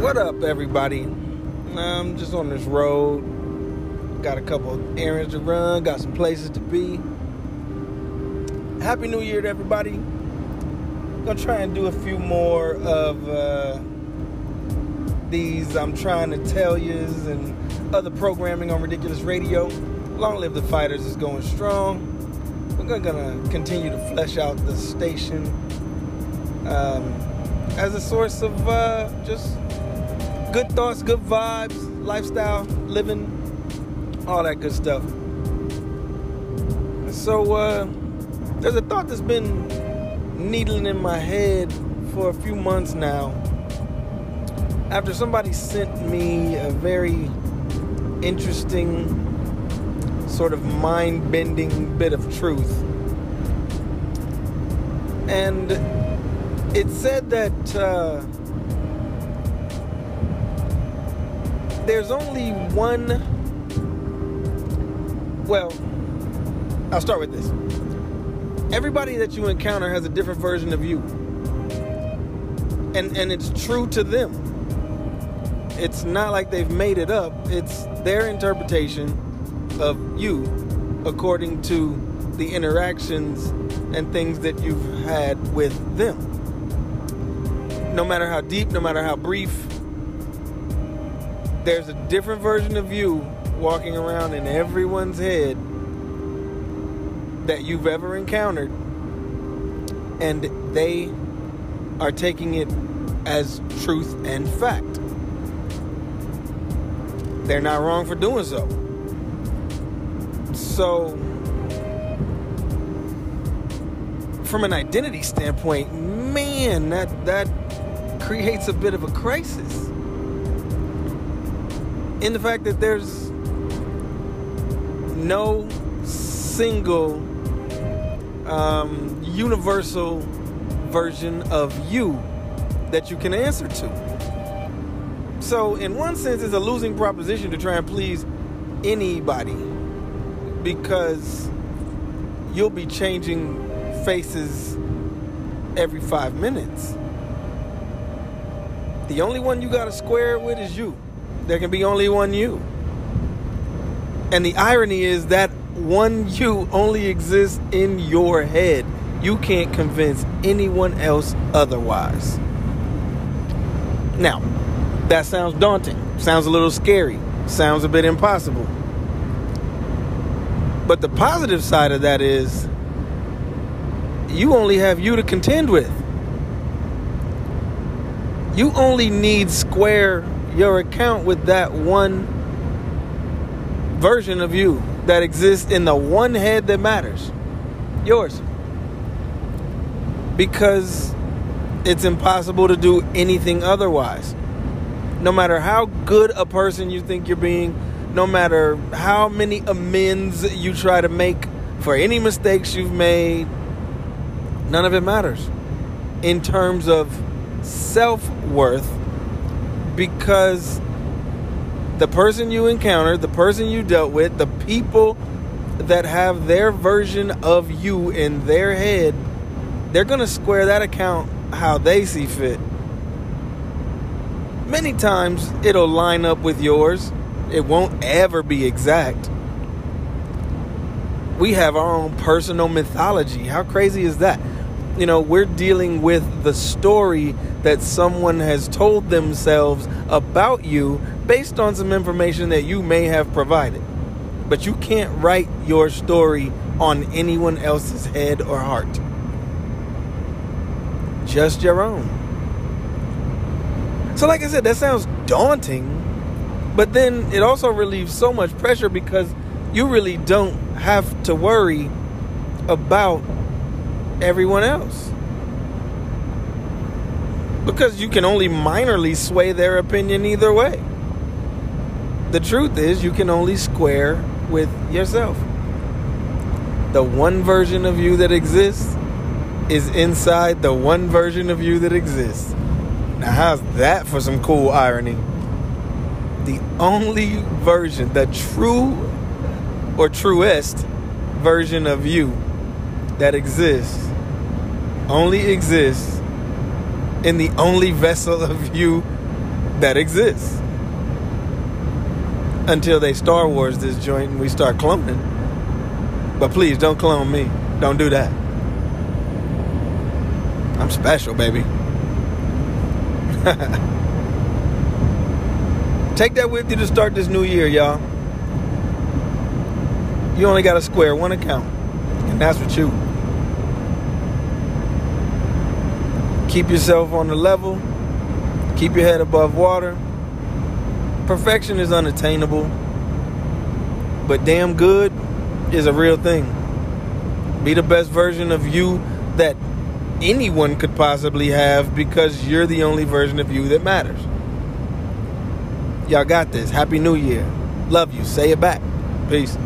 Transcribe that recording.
What up, everybody? I'm just on this road. Got a couple errands to run, got some places to be. Happy New Year to everybody. Gonna try and do a few more of uh, these I'm trying to tell yous and other programming on Ridiculous Radio. Long live the fighters is going strong. We're gonna continue to flesh out the station um, as a source of uh, just good thoughts, good vibes, lifestyle, living, all that good stuff. So uh, there's a thought that's been needling in my head for a few months now. After somebody sent me a very interesting, sort of mind bending bit of truth. And it said that uh, there's only one. Well, I'll start with this. Everybody that you encounter has a different version of you. And, and it's true to them. It's not like they've made it up, it's their interpretation of you according to the interactions and things that you've had with them. No matter how deep, no matter how brief, there's a different version of you walking around in everyone's head that you've ever encountered, and they are taking it as truth and fact. They're not wrong for doing so. So, from an identity standpoint, man, that that creates a bit of a crisis in the fact that there's no single um, universal version of you that you can answer to. So, in one sense, it's a losing proposition to try and please anybody because you'll be changing faces every five minutes. The only one you got to square with is you. There can be only one you. And the irony is that one you only exists in your head. You can't convince anyone else otherwise. Now, that sounds daunting, sounds a little scary, sounds a bit impossible. But the positive side of that is you only have you to contend with. You only need square your account with that one version of you that exists in the one head that matters yours. Because it's impossible to do anything otherwise. No matter how good a person you think you're being, no matter how many amends you try to make for any mistakes you've made, none of it matters in terms of self worth because the person you encountered, the person you dealt with, the people that have their version of you in their head, they're going to square that account how they see fit. Many times it'll line up with yours. It won't ever be exact. We have our own personal mythology. How crazy is that? You know, we're dealing with the story that someone has told themselves about you based on some information that you may have provided. But you can't write your story on anyone else's head or heart. Just your own. So, like I said, that sounds daunting, but then it also relieves so much pressure because you really don't have to worry about everyone else. Because you can only minorly sway their opinion either way. The truth is, you can only square with yourself. The one version of you that exists is inside the one version of you that exists. Now, how's that for some cool irony? The only version, the true or truest version of you that exists only exists in the only vessel of you that exists. Until they Star Wars this joint and we start cloning. But please don't clone me. Don't do that. I'm special, baby. Take that with you to start this new year, y'all. You only got a square one account, that's with you. Keep yourself on the level, keep your head above water. Perfection is unattainable, but damn good is a real thing. Be the best version of you that anyone could possibly have because you're the only version of you that matters. Y'all got this. Happy New Year. Love you. Say it back. Peace.